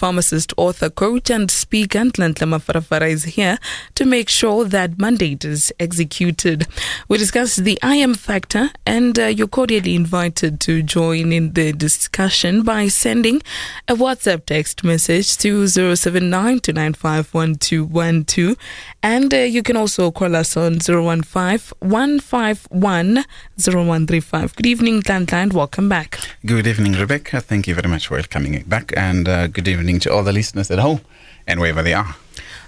pharmacist, author, coach, and speaker Nhlanhla Mafarafara is here to make sure that mandate is executed. We discuss the I am factor, and uh, you're cordially invited to join in the discussion by sending a WhatsApp text message to 079 and uh, you can also call us on 015 151 0135. Good evening, Nhlanhla, and welcome back. Good evening, Rebecca. Thank you very much for coming back, and uh, good evening to all the listeners at home and wherever they are.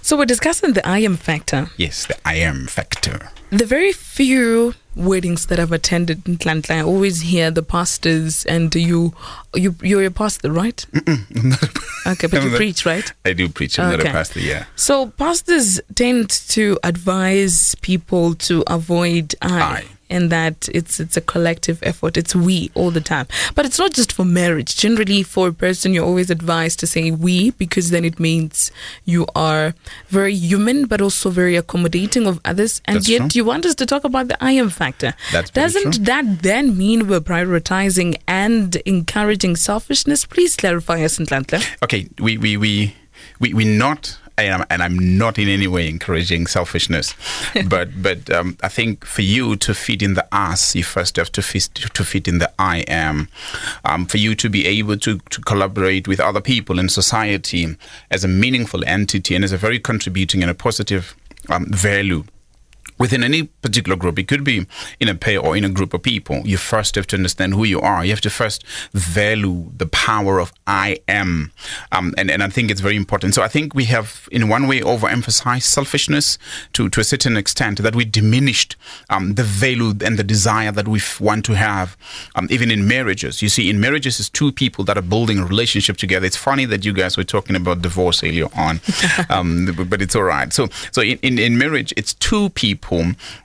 So, we're discussing the I am factor. Yes, the I am factor. The very few weddings that I've attended in Nhlanhla, I always hear the pastors, and you, you you're a pastor, right? okay, but you not- preach, right? I do preach. I'm not a pastor, yeah. So pastors tend to advise people to avoid I, I. and that it's it's a collective effort. It's we all the time. But it's not just for marriage. Generally, for a person, you're always advised to say we because then it means you are very human, but also very accommodating of others. And That's yet, true. you want us to talk about the I am factor. That's Doesn't that then mean we're prioritizing and encouraging selfishness? Please clarify us, Nhlanhla. Okay, we we we we we not. Am, and I'm not in any way encouraging selfishness, but but um, I think for you to fit in the us, you first have to fit to fit in the I am. Um, for you to be able to to collaborate with other people in society as a meaningful entity and as a very contributing and a positive um, value within any particular group, it could be in a pair or in a group of people, you first have to understand who you are. You have to first value the power of I am. Um, and, and I think it's very important. So I think we have, in one way, overemphasized selfishness to, to a certain extent that we diminished um, the value and the desire that we want to have, um, even in marriages. You see, in marriages, it's two people that are building a relationship together. It's funny that you guys were talking about divorce earlier on, um, but- but it's all right. So, so in, in, in marriage, it's two people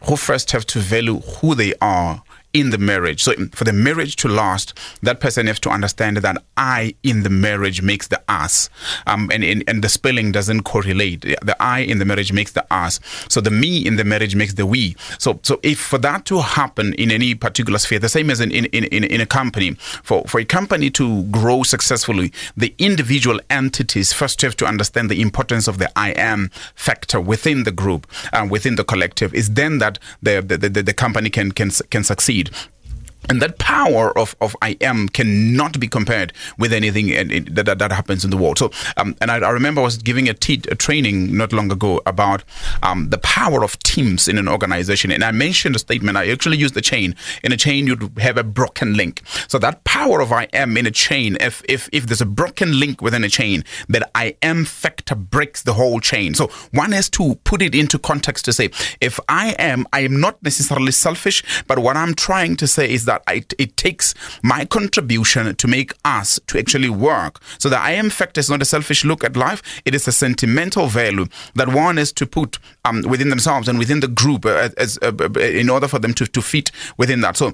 who first have to value who they are in the marriage. So for the marriage to last, that person has to understand that I in the marriage makes the us. Um, and, and, and the spelling doesn't correlate. The I in the marriage makes the us. So the me in the marriage makes the we. So so if for that to happen in any particular sphere, the same as in, in, in, in a company, for, for a company to grow successfully, the individual entities first have to understand the importance of the I am factor within the group, um, within the collective. Is then that the, the, the, the company can, can, can succeed read and that power of, of I am cannot be compared with anything that, that, that happens in the world. So, um, and I, I remember I was giving a, te- a training not long ago about um, the power of teams in an organization. And I mentioned a statement, I actually used the chain. In a chain, you'd have a broken link. So, that power of I am in a chain, if, if, if there's a broken link within a chain, that I am factor breaks the whole chain. So, one has to put it into context to say, if I am, I am not necessarily selfish, but what I'm trying to say is that I, it takes my contribution to make us to actually work. So the I am factor is not a selfish look at life; it is a sentimental value that one is to put um, within themselves and within the group uh, as uh, in order for them to to fit within that. So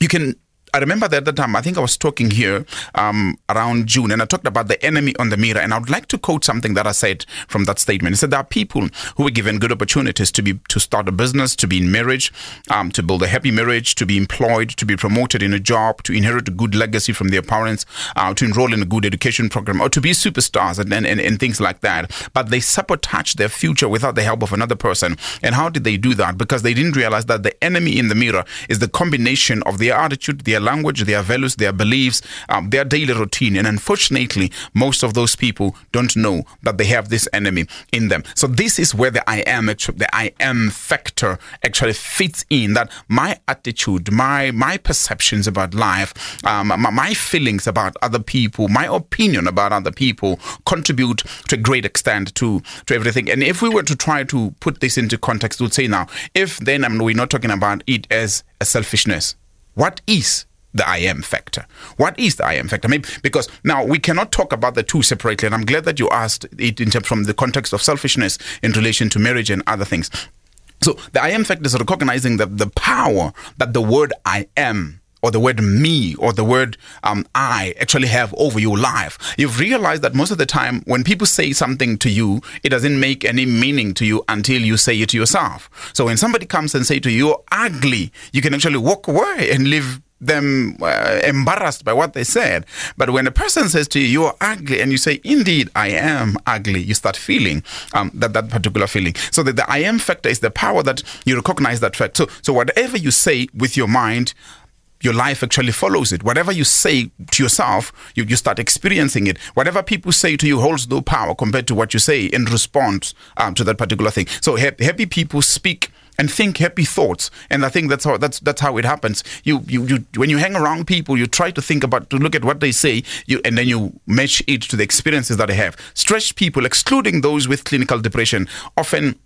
you can. I remember that at the time, I think I was talking here um, around June, and I talked about the enemy on the mirror. And I would like to quote something that I said from that statement. It said there are people who were given good opportunities to be to start a business, to be in marriage, um, to build a happy marriage, to be employed, to be promoted in a job, to inherit a good legacy from their parents, uh, to enroll in a good education program, or to be superstars and, and, and, things like that. But they sabotage their future without the help of another person. And how did they do that? Because they didn't realize that the enemy in the mirror is the combination of their attitude, their language, their values, their beliefs, um, their daily routine. And unfortunately, most of those people don't know that they have this enemy in them. So this is where the I am, the I am factor actually fits in. That my attitude, my my perceptions about life, um, my, my feelings about other people, my opinion about other people contribute to a great extent to to everything. And if we were to try to put this into context, we'd say now, if then um, we're not talking about it as a selfishness, what is the I am factor. What is the I am factor? Maybe because now we cannot talk about the two separately, and I'm glad that you asked it in terms from the context of selfishness in relation to marriage and other things. So the I am factor is recognizing that the power that the word I am or the word me or the word um, I actually have over your life. You've realized that most of the time when people say something to you, it doesn't make any meaning to you until you say it to yourself. So when somebody comes and say to you, you're ugly, you can actually walk away and live them uh, embarrassed by what they said. But when a person says to you, "You are ugly," and you say, "Indeed, I am ugly," you start feeling um, that that particular feeling. So that the I am factor is the power that you recognize that fact. So so whatever you say with your mind your life actually follows it. Whatever you say to yourself, you, you start experiencing it. Whatever people say to you holds no power compared to what you say in response um, to that particular thing. So happy people speak and think happy thoughts. And i think that's how that's that's how it happens. You, you you when you hang around people you try to think about to look at what they say you and then you match it to the experiences that they have. Stretched people excluding those with clinical depression often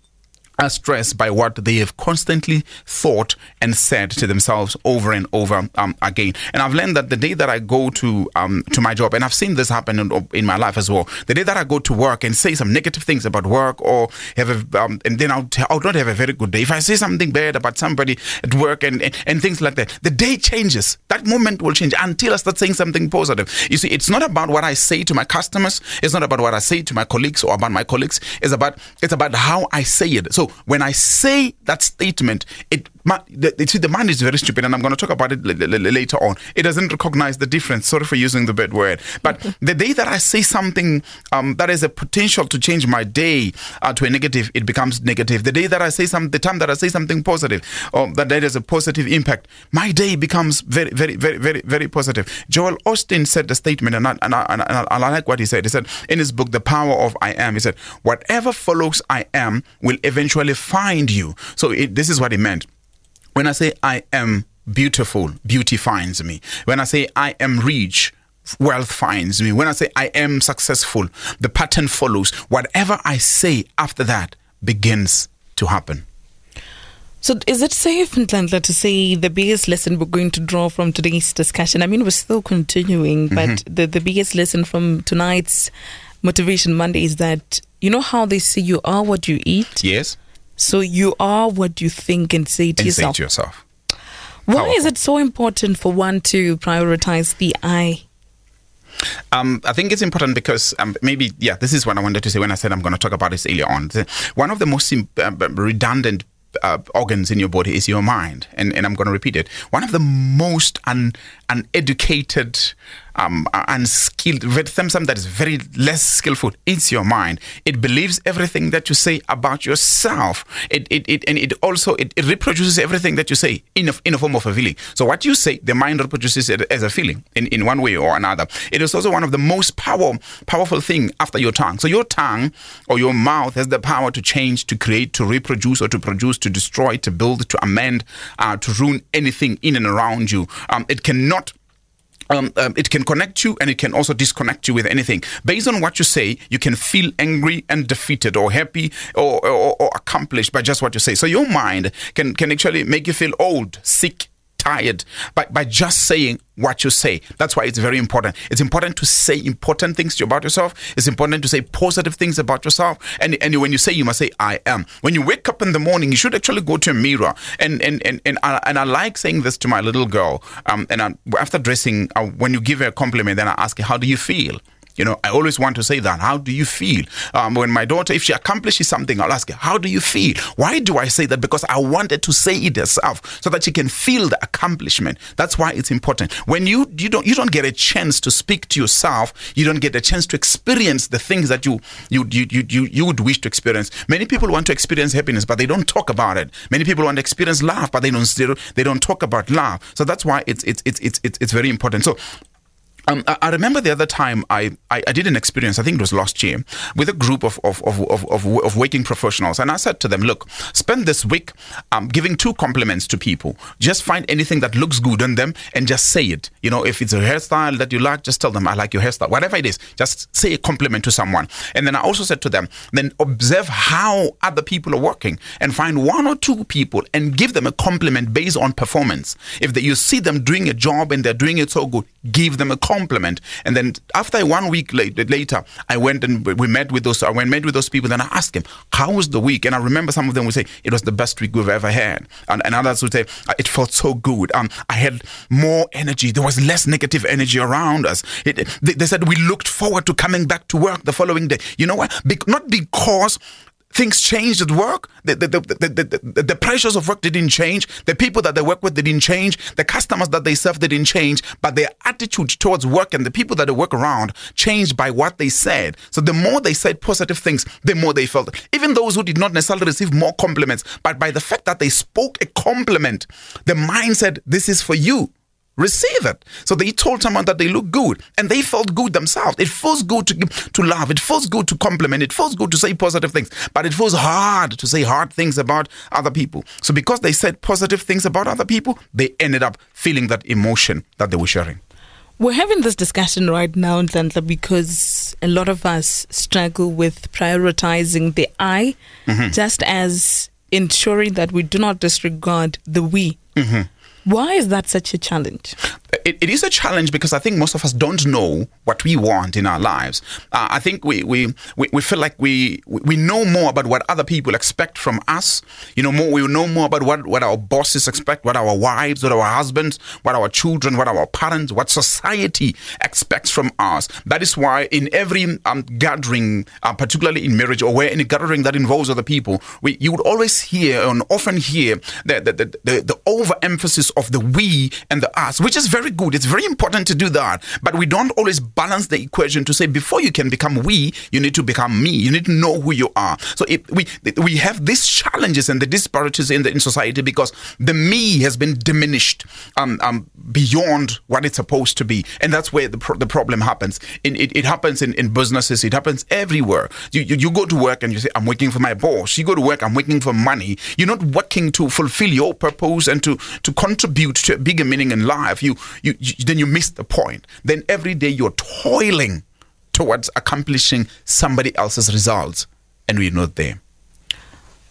are stressed by what they have constantly thought and said to themselves over and over um, again. And I've learned that the day that I go to um, to my job, and I've seen this happen in, in, my life as well. The day that I go to work and say some negative things about work, or have a, um, and then I'll, I'll not have a very good day. If I say something bad about somebody at work and, and and things like that, the day changes. That moment will change until I start saying something positive. You see, it's not about what I say to my customers. It's not about what I say to my colleagues or about my colleagues. It's about it's about how I say it. So when I say that statement, it the, see, the mind is very stupid, and I'm going to talk about it l- l- later on. It doesn't recognize the difference. Sorry for using the bad word, but the day that I say something um, that has a potential to change my day uh, to a negative, it becomes negative. The day that I say something, the time that I say something positive, or that that has a positive impact, my day becomes very, very, very, very, very positive. Joel Osteen said the statement, and I, and I, and I, I like what he said. He said in his book, The Power of I Am, he said, "Whatever follows I am will eventually find you." So it, this is what he meant when I say I am beautiful, beauty finds me. When I say I am rich, wealth finds me. When I say I am successful, the pattern follows. Whatever I say after that begins to happen. So, is it safe, Nhlanhla, to say the biggest lesson we're going to draw from today's discussion? I mean, we're still continuing, but mm-hmm. the, the biggest lesson from tonight's Motivation Monday is that you know how they say you are what you eat? Yes. So you are what you think and say to and yourself. Say to yourself. Why Powerful. is it so important for one to prioritize the I? Um, I think it's important because um, maybe, yeah, this is what I wanted to say when I said I'm going to talk about this earlier on. One of the most uh, redundant uh, organs in your body is your mind. And, and I'm going to repeat it. One of the most un, uneducated um, unskilled, something that is very less skillful. It's your mind. It believes everything that you say about yourself. It, it, it and it also it, it reproduces everything that you say in a, in a form of a feeling. So what you say, the mind reproduces it as a feeling in, in one way or another. It is also one of the most power, powerful thing after your tongue. So your tongue or your mouth has the power to change, to create, to reproduce, or to produce, to destroy, to build, to amend, uh, to ruin anything in and around you. Um, it cannot um, um, it can connect you and it can also disconnect you with anything. Based on what you say, you can feel angry and defeated or happy or, or, or accomplished by just what you say. So your mind can, can actually make you feel old, sick, tired by, by just saying what you say. That's why it's very important. It's important to say important things about yourself. It's important to say positive things about yourself. And, and when you say, you must say, I am. When you wake up in the morning, you should actually go to a mirror. And and, and, and, I, and I like saying this to my little girl. Um, and I, after dressing, uh, when you give her a compliment, then I ask her, How do you feel? You know, I always want to say that. How do you feel? Um, when my daughter, if she accomplishes something, I'll ask her, How do you feel? Why do I say that? Because I wanted to say it herself so that she can feel the accomplishment. That's why it's important. When you you don't you don't get a chance to speak to yourself, you don't get a chance to experience the things that you you you you you, you would wish to experience. Many people want to experience happiness, but they don't talk about it. Many people want to experience love, but they don't they don't talk about love. So that's why it's it's it's it's it's very important. So um, I, remember the other time I, I, I, did an experience, I think it was last year, with a group of, of, of, of, of, of working professionals. And I said to them, look, spend this week um, giving two compliments to people. Just find anything that looks good on them and just say it. You know, if it's a hairstyle that you like, just tell them, I like your hairstyle. Whatever it is, just say a compliment to someone. And then I also said to them, then observe how other people are working and find one or two people and give them a compliment based on performance. If you see them doing a job and they're doing it so good, give them a compliment. And then after one week later, I went and we met with those. I went met with those people. Then I asked them, "How was the week?" And I remember some of them would say, "It was the best week we've ever had," and, and others would say, uh, "It felt so good. Um, I had more energy. There was less negative energy around us." It, they, they said we looked forward to coming back to work the following day. You know what? Be- not because things changed at work. The, the, the, the, pressures of work didn't change. The people that they work with, didn't change. The customers that they serve, didn't change. But their attitude towards work and the people that they work around changed by what they said. So the more they said positive things, the more they felt. Even those who did not necessarily receive more compliments, but by the fact that they spoke a compliment, the mind said, This is for you receive it. So they told someone that they look good and they felt good themselves. It feels good to, to love. It feels good to compliment. It feels good to say positive things, but it feels hard to say hard things about other people. So because they said positive things about other people, they ended up feeling that emotion that they were sharing. We're having this discussion right now, Nhlanhla, because a lot of us struggle with prioritizing the I, mm-hmm. just as ensuring that we do not disregard the we. Mm-hmm. Why is that such a challenge? It, it is a challenge because I think most of us don't know what we want in our lives. Uh, I think we, we, we, we, feel like we, we know more about what other people expect from us. You know, more we know more about what, what our bosses expect, what our wives, what our husbands, what our children, what our parents, what society expects from us. That is why in every um, gathering, uh, particularly in marriage or where any gathering that involves other people, we, you would always hear and often hear the, the, the, the, the overemphasis of the we and the us, which is very good. It's very important to do that. But we don't always balance the equation to say before you can become we, you need to become me. You need to know who you are. So we we have these challenges and the disparities in the in society because the me has been diminished um, um, beyond what it's supposed to be, and that's where the, pro- the problem happens. In, it, it happens in, in businesses. It happens everywhere. You, you you go to work and you say, "I'm working for my boss." You go to work, "I'm working for money." You're not working to fulfill your purpose and to to contribute to a bigger meaning in life, you, you, you then you miss the point. Then every day you're toiling towards accomplishing somebody else's results, and we're not there.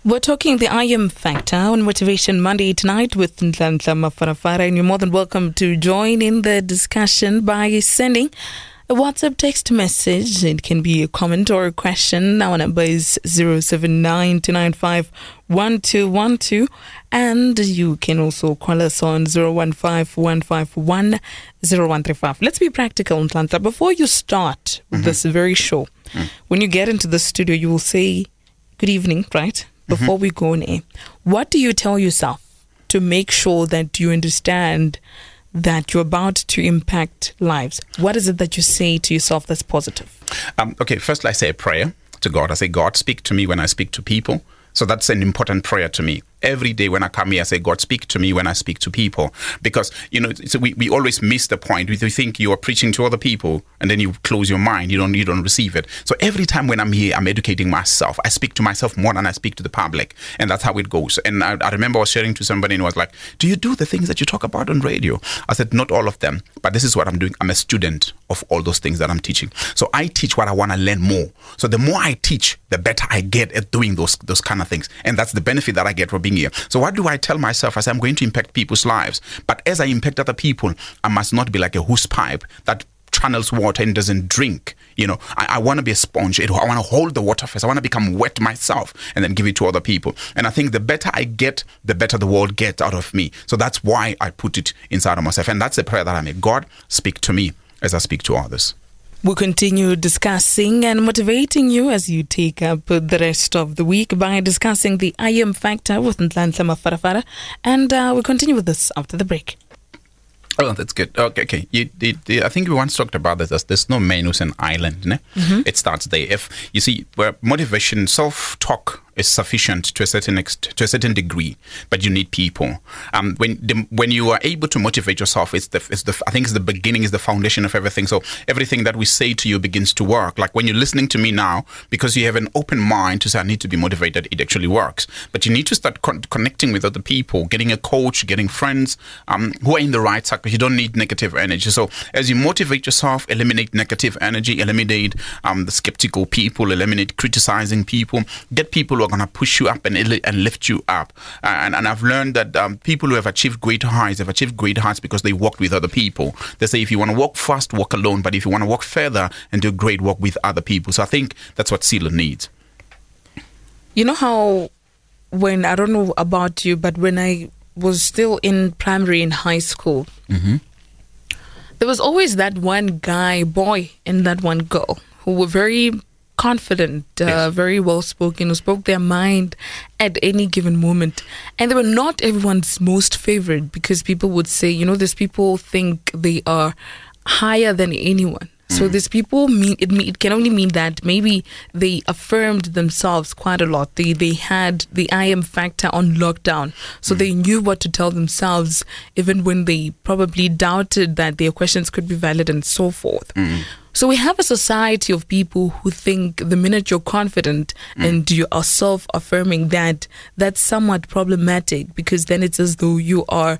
We're talking the I am factor on Motivation Monday tonight with Nhlanhla Mafarafara, and you're more than welcome to join in the discussion by sending a WhatsApp text message. It can be a comment or a question. Our number is 079 1212 and you can also call us on 015 Let's be practical, Nhlanhla. Before you start mm-hmm. this very show, mm. when you get into the studio, you will say, Good evening, right? Mm-hmm. Before mm-hmm. we go on air. What do you tell yourself to make sure that you understand that you're about to impact lives? What is it that you say to yourself that's positive? Um, okay, first I say a prayer to God. I say, God, speak to me when I speak to people. So that's an important prayer to me every day when I come here, I say, God, speak to me when I speak to people. Because, you know, we, we always miss the point. We think you are preaching to other people and then you close your mind. You don't, you don't receive it. So every time when I'm here, I'm educating myself. I speak to myself more than I speak to the public. And that's how it goes. And I, I remember I was sharing to somebody and was like, do you do the things that you talk about on radio? I said, not all of them, but this is what I'm doing. I'm a student of all those things that I'm teaching. So I teach what I want to learn more. So the more I teach, the better I get at doing those, those kind of things. And that's the benefit that I get from being here. So what do I tell myself? as I'm going to impact people's lives. But as I impact other people, I must not be like a hose pipe that channels water and doesn't drink. You know, I, I want to be a sponge. I want to hold the water first. I want to become wet myself and then give it to other people. And I think the better I get, the better the world gets out of me. So that's why I put it inside of myself. And that's the prayer that I make. God, speak to me as I speak to others. We'll continue discussing and motivating you as you take up the rest of the week by discussing the I am factor with Nhlanhla Mafarafara. And uh, we'll continue with this after the break. Oh, that's good. Okay, okay. You, you, you, I think we once talked about this. There's no man who's an island. Mm-hmm. It starts there. If you see, where motivation, self-talk is sufficient to a certain ex- to a certain degree, but you need people. Um, when the, when you are able to motivate yourself, it's the, it's the I think it's the beginning, is the foundation of everything. So everything that we say to you begins to work. Like when you're listening to me now, because you have an open mind to say I need to be motivated, it actually works. But you need to start con- connecting with other people, getting a coach, getting friends um, who are in the right circle. You don't need negative energy. So as you motivate yourself, eliminate negative energy, eliminate um, the skeptical people, eliminate criticizing people, get people are going to push you up and, and lift you up. And, and I've learned that um, people who have achieved great heights have achieved great heights because they walked with other people. They say if you want to walk fast, walk alone. But if you want to walk further and do great, work with other people. So I think that's what Sila needs. You know how when I don't know about you, but when I was still in primary and high school, mm-hmm. there was always that one guy, boy, and that one girl who were very confident, uh, very well spoken, who spoke their mind at any given moment. And they were not everyone's most favorite because people would say, you know, these people think they are higher than anyone. So mm. these people mean it. It can only mean that maybe they affirmed themselves quite a lot. They they had the I am factor on lockdown, so mm. they knew what to tell themselves, even when they probably doubted that their questions could be valid and so forth. Mm-hmm. So we have a society of people who think the minute you're confident and you are self-affirming that that's somewhat problematic because then it's as though you are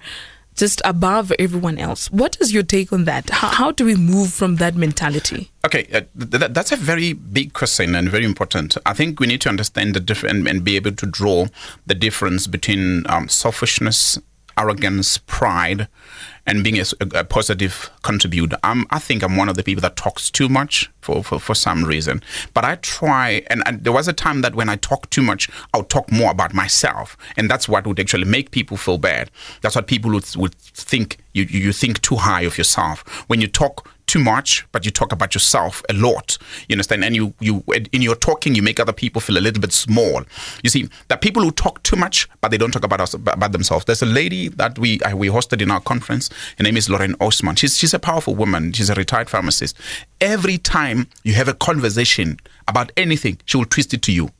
just above everyone else. What is your take on that? How, how do we move from that mentality? Okay, uh, th- that's a very big question and very important. I think we need to understand the difference and be able to draw the difference between um, selfishness, arrogance, pride, and being a positive contributor. I'm, I think I'm one of the people that talks too much for, for, for some reason. But I try, and, and there was a time that when I talk too much, I'll talk more about myself. And that's what would actually make people feel bad. That's what people would, would think you, you think too high of yourself. When you talk too much, but you talk about yourself a lot. You understand? And you, you, in your talking, you make other people feel a little bit small. You see, that people who talk too much, but they don't talk about us, about themselves. There's a lady that we we hosted in our conference. Her name is Lauren Osman. She's she's a powerful woman. She's a retired pharmacist. Every time you have a conversation about anything, she will twist it to you.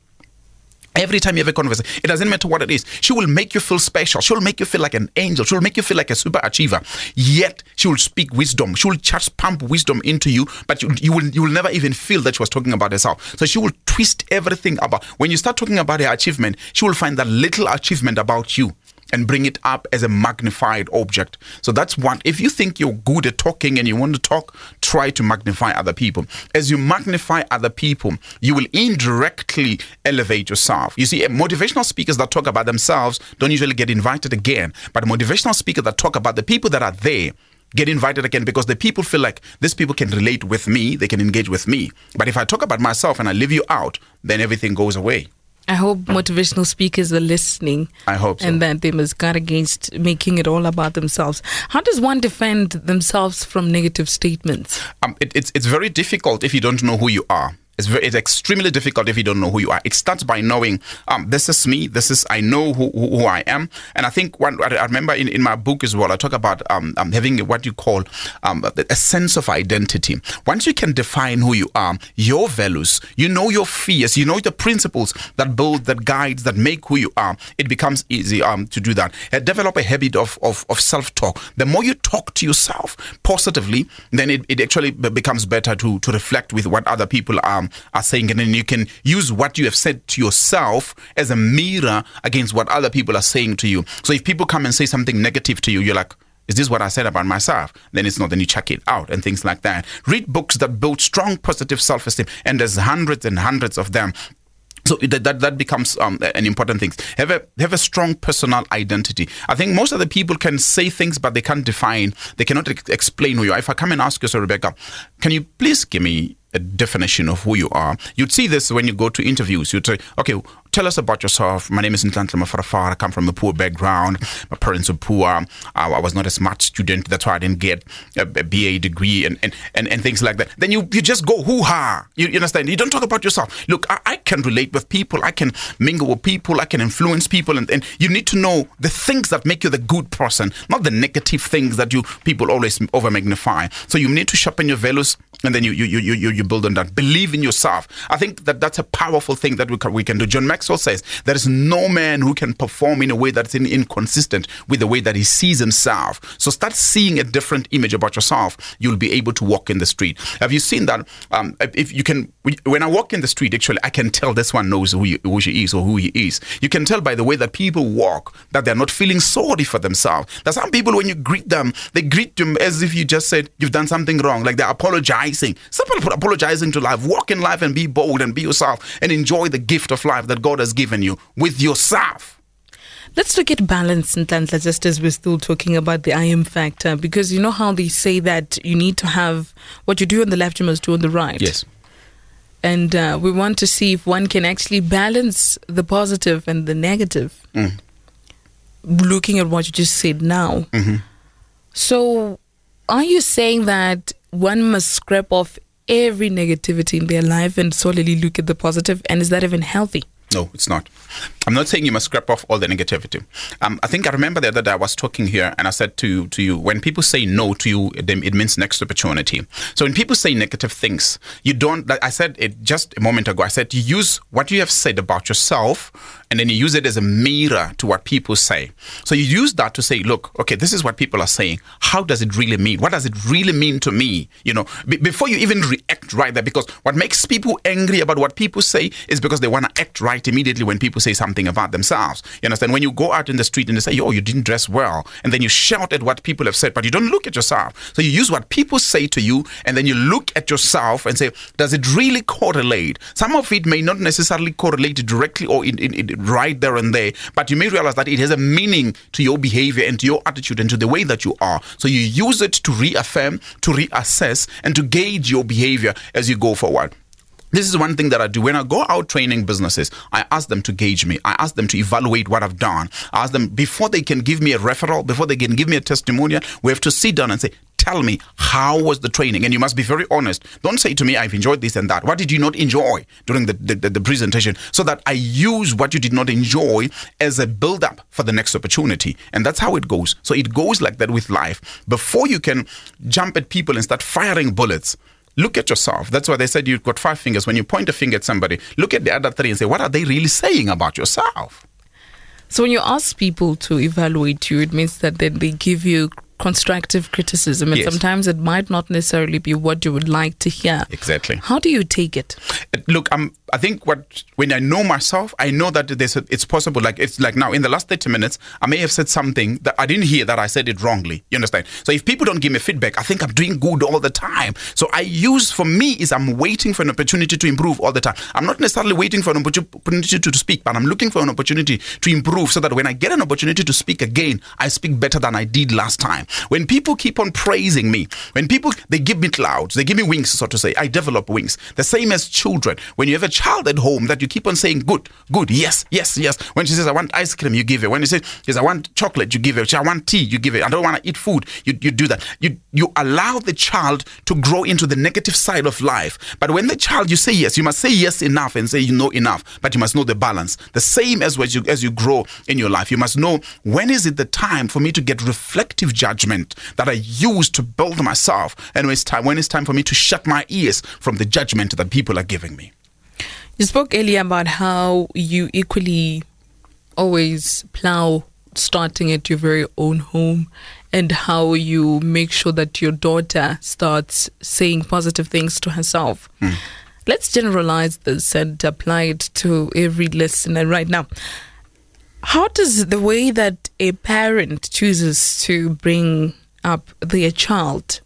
Every time you have a conversation, it doesn't matter what it is. She will make you feel special. She will make you feel like an angel. She will make you feel like a super achiever. Yet she will speak wisdom. She will just pump wisdom into you, but you, you will you will never even feel that she was talking about herself. So she will twist everything about. When you start talking about her achievement, she will find that little achievement about you and bring it up as a magnified object. So that's one. If you think you're good at talking and you want to talk, try to magnify other people. As you magnify other people, you will indirectly elevate yourself. You see, eh, motivational speakers that talk about themselves don't usually get invited again, but motivational speakers that talk about the people that are there get invited again because the people feel like these people can relate with me, they can engage with me. But if I talk about myself and I leave you out, then everything goes away. I hope motivational speakers are listening. I hope so. And that they must guard against making it all about themselves. How does one defend themselves from negative statements? um, it, it's it's very difficult if you don't know who you are. It's very, it's extremely difficult if you don't know who you are. It starts by knowing, um, this is me. This is I know who, who, who I am. And I think one, I remember in, in my book as well, I talk about um, um, having what you call um, a sense of identity. Once you can define who you are, your values, you know your fears, you know the principles that build, that guides, that make who you are. It becomes easy um, to do that. Uh, develop a habit of, of, of self talk. The more you talk to yourself positively, then it, it actually becomes better to, to reflect with what other people are, are saying. And then you can use what you have said to yourself as a mirror against what other people are saying to you. So if people come and say something negative to you, you're like, is this what I said about myself? Then it's not. Then you check it out and things like that. Read books that build strong positive self esteem, and there's hundreds and hundreds of them. So that, that, that becomes um, an important thing. Have a have a strong personal identity. I think most of the people can say things, but they can't define. They cannot ex- explain who you are. If I come and ask you, so Rebecca, can you please give me definition of who you are? You'd see this when you go to interviews. You'd say, okay, tell us about yourself. My name is Nhlanhla Mafarafara. I come from a poor background. My parents are poor. I, I was not a smart student. That's why I didn't get a, a BA degree and, and, and, and things like that. Then you, you just go hoo ha. You, you understand? You don't talk about yourself. Look, I, I can relate with people. I can mingle with people. I can influence people. And, and you need to know the things that make you the good person, not the negative things that you people always over magnify. So you need to sharpen your values and then you you, you, you, you build on that. Believe in yourself. I think that that's a powerful thing that we can, we can do. John Maxwell says there is no man who can perform in a way that's inconsistent with the way that he sees himself. So start seeing a different image about yourself. You'll be able to walk in the street. Have you seen that? Um, if you can, when I walk in the street, actually, I can tell this one knows who, who she is or who he is. You can tell by the way that people walk that they're not feeling sorry for themselves. There's some people when you greet them, they greet them as if you just said you've done something wrong, like they're apologizing. Some people apologizing to life. Walk in life and be bold and be yourself and enjoy the gift of life that God has given you with yourself. Let's look at balance in Nhlanhla, just as we're still talking about the I am factor, because you know how they say that you need to have what you do on the left, you must do on the right. Yes. And uh, we want to see if one can actually balance the positive and the negative. Mm. Looking at what you just said now. Mhm. So, are you saying that one must scrap off every negativity in their life and solely look at the positive? And is that even healthy? No, it's not. I'm not saying you must scrap off all the negativity. Um, I think I remember the other day I was talking here and I said to, to you, when people say no to you, it means next opportunity. So when people say negative things, you don't, like I said it just a moment ago, I said you use what you have said about yourself and then you use it as a mirror to what people say. So you use that to say, look, okay, this is what people are saying. How does it really mean? What does it really mean to me? You know, b- before you even react right there, because what makes people angry about what people say is because they want to act right immediately when people say something about themselves. You understand? When you go out in the street and they say, oh, you didn't dress well, and then you shout at what people have said, but you don't look at yourself. So you use what people say to you, and then you look at yourself and say, does it really correlate? Some of it may not necessarily correlate directly or in, in, in right there and there, but you may realize that it has a meaning to your behavior and to your attitude and to the way that you are. So you use it to reaffirm, to reassess, and to gauge your behavior as you go forward. This is one thing that I do. When I go out training businesses, I ask them to gauge me. I ask them to evaluate what I've done. I ask them before they can give me a referral, before they can give me a testimonial, we have to sit down and say, tell me how was the training? And you must be very honest. Don't say to me i've enjoyed this and that. What did you not enjoy during the, the, the, presentation? So that i use what you did not enjoy as a build up for the next opportunity. And that's how it goes. So it goes like that with life. Before you can jump at people and start firing bullets Look at yourself. That's why they said you've got five fingers. When you point a finger at somebody, look at the other three and say, what are they really saying about yourself? So when you ask people to evaluate you, it means that then they give you constructive criticism and yes. sometimes it might not necessarily be what you would like to hear exactly how do you take it uh, look i'm I think what when I know myself, I know that there's a, it's possible. Like it's like now in the last thirty minutes, I may have said something that I didn't hear that I said it wrongly. You understand? So if people don't give me feedback, I think I'm doing good all the time. So I use for me is I'm waiting for an opportunity to improve all the time. I'm not necessarily waiting for an opportunity to, to speak, but I'm looking for an opportunity to improve so that when I get an opportunity to speak again, I speak better than I did last time. When people keep on praising me, when people they give me clouds, they give me wings, so to say, I develop wings. The same as children. When you have a child at home that you keep on saying good, good, yes, yes, yes. When she says I want ice cream, you give it. When you say yes, I want chocolate, you give it. I want tea, you give it. I don't want to eat food, you, you do that. You you allow the child to grow into the negative side of life. But when the child you say yes, you must say yes enough and say you know enough, but you must know the balance. The same as as you as you grow in your life, you must know when is it the time for me to get reflective judgment that I use to build myself, and when it's time when it's time for me to shut my ears from the judgment that people are giving me. You spoke earlier about how you equally always plow starting at your very own home and how you make sure that your daughter starts saying positive things to herself. Mm. Let's generalize this and apply it to every listener right now. How does the way that a parent chooses to bring up their child?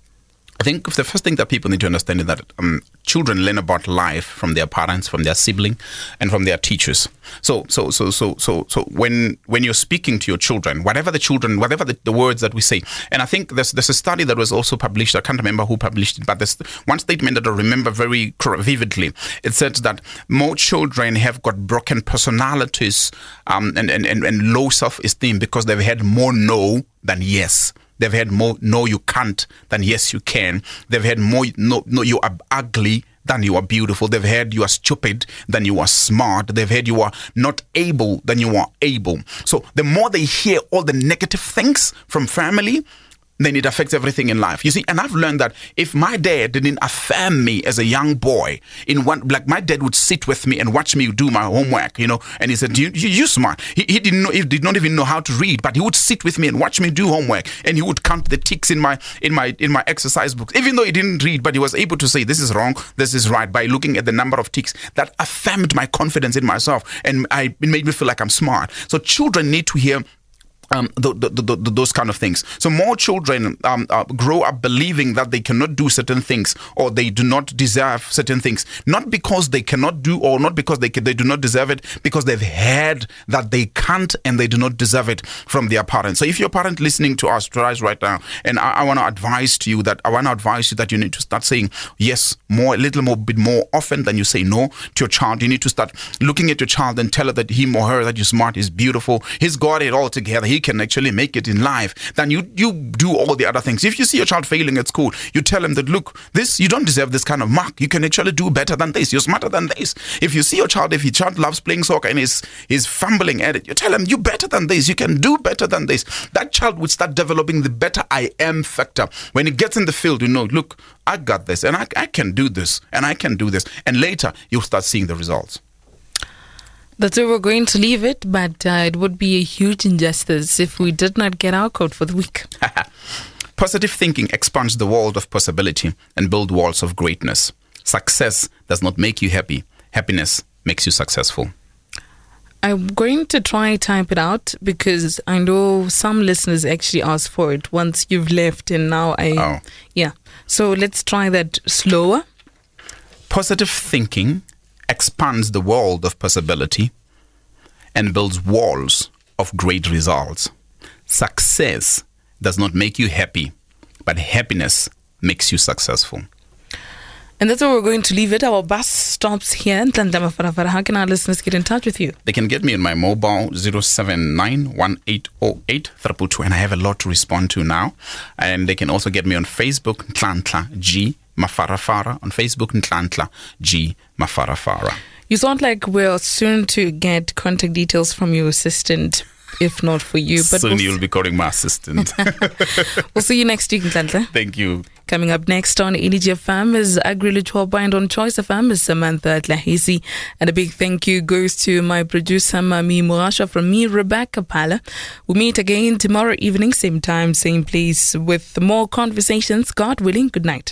I think the first thing that people need to understand is that um, children learn about life from their parents, from their sibling, and from their teachers. So, so, so, so, so, so when when you're speaking to your children, whatever the children, whatever the, the words that we say, and I think there's there's a study that was also published. I can't remember who published it, but there's one statement that I remember very vividly. It said that more children have got broken personalities um, and, and, and, and low self esteem because they've had more no than yes. They've had more no you can't than yes you can. They've had more no no you are ugly than you are beautiful. They've heard you are stupid than you are smart. They've heard you are not able than you are able. So the more they hear all the negative things from family, then it affects everything in life. You see, and I've learned that if my dad didn't affirm me as a young boy, in one like my dad would sit with me and watch me do my homework, you know, and he said, "You, you, you smart." He, he didn't know, he did not even know how to read, but he would sit with me and watch me do homework, and he would count the ticks in my in my in my exercise books, even though he didn't read, but he was able to say, "This is wrong, this is right," by looking at the number of ticks. That affirmed my confidence in myself, and I it made me feel like I'm smart. So children need to hear um, the, the, the, those kind of things. So more children um, uh, grow up believing that they cannot do certain things or they do not deserve certain things, not because they cannot do or not because they can, they do not deserve it, because they've heard that they can't and they do not deserve it from their parents. So if your parent listening to us right now, and I, I want to advise to you that I want to advise you that you need to start saying yes more, a little more bit more often than you say no to your child. You need to start looking at your child and tell her that him or her that you're smart, is beautiful, he's got it all together. He can actually make it in life, then you you do all the other things. If you see your child failing at school, you tell him that look, this you don't deserve this kind of mark. You can actually do better than this. You're smarter than this. If you see your child, if your child loves playing soccer and is is fumbling at it, you tell him you're better than this. You can do better than this. That child would start developing the better I am factor. When he gets in the field, you know, look, I got this and I, I can do this and I can do this. And later you'll start seeing the results. That's where we're going to leave it, but uh, it would be a huge injustice if we did not get our code for the week. Positive thinking expands the world of possibility and builds walls of greatness. Success does not make you happy. Happiness makes you successful. I'm going to try type it out because I know some listeners actually asked for it once you've left, and now I Oh. yeah. So let's try that slower. Positive thinking expands the world of possibility and builds walls of great results. Success does not make you happy, but happiness makes you successful. And that's where we're going to leave it. Our bus stops here. How can our listeners get in touch with you? They can get me on my mobile 0791808 and I have a lot to respond to now. And they can also get me on Facebook, Nhlanhla G Mafarafara. On Facebook, Nhlanhla G Mafarafara. You sound like we're soon to get contact details from your assistant, if not for you. But Soon we'll, you'll be calling my assistant. we'll see you next week, Nhlanhla. Thank you. Coming up next on Energy FM is Agri Lichwaba and on Choice FM is Samantha Tlahisi. And a big thank you goes to my producer, Mami Murasha, from me, Rebecca Pala. We meet again tomorrow evening, same time, same place, with more conversations. God willing, good night.